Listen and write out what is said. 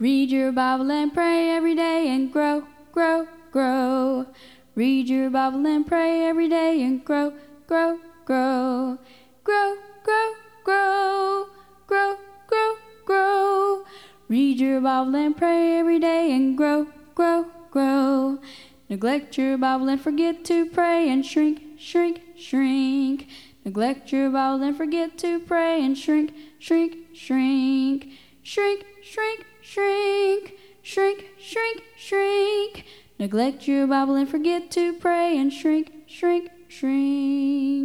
Read your Bible and pray every day and grow, grow, grow. Read your Bible and pray every day and grow, grow, grow. Grow, grow, grow, grow, grow, grow. Read your Bible and pray every day and grow, grow, grow. Neglect your Bible and forget to pray and shrink, shrink, shrink. Neglect your Bible and forget to pray and shrink, shrink, shrink. Shrink, shrink, shrink, shrink, shrink, shrink. Neglect your Bible and forget to pray and shrink, shrink, shrink.